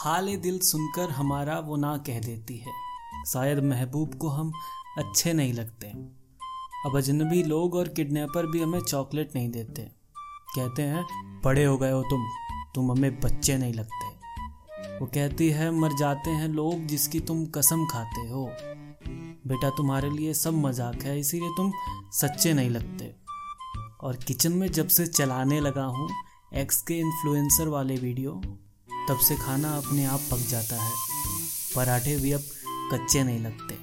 हाल दिल सुनकर हमारा वो ना कह देती है। शायद महबूब को हम अच्छे नहीं लगते। अब अजनबी लोग और किडनैपर भी हमें चॉकलेट नहीं देते। कहते हैं बड़े हो गए हो तुम तुम हमें बच्चे नहीं लगते। वो कहती है, मर जाते हैं लोग जिसकी तुम कसम खाते हो। बेटा, तुम्हारे लिए सब मज़ाक है, इसीलिए तुम सच्चे नहीं लगते। और किचन में जब से चलाने लगा हूँ एक्स के इन्फ्लुएंसर वाले वीडियो तब से खाना अपने आप पक जाता है। पराठे भी अब कच्चे नहीं लगते।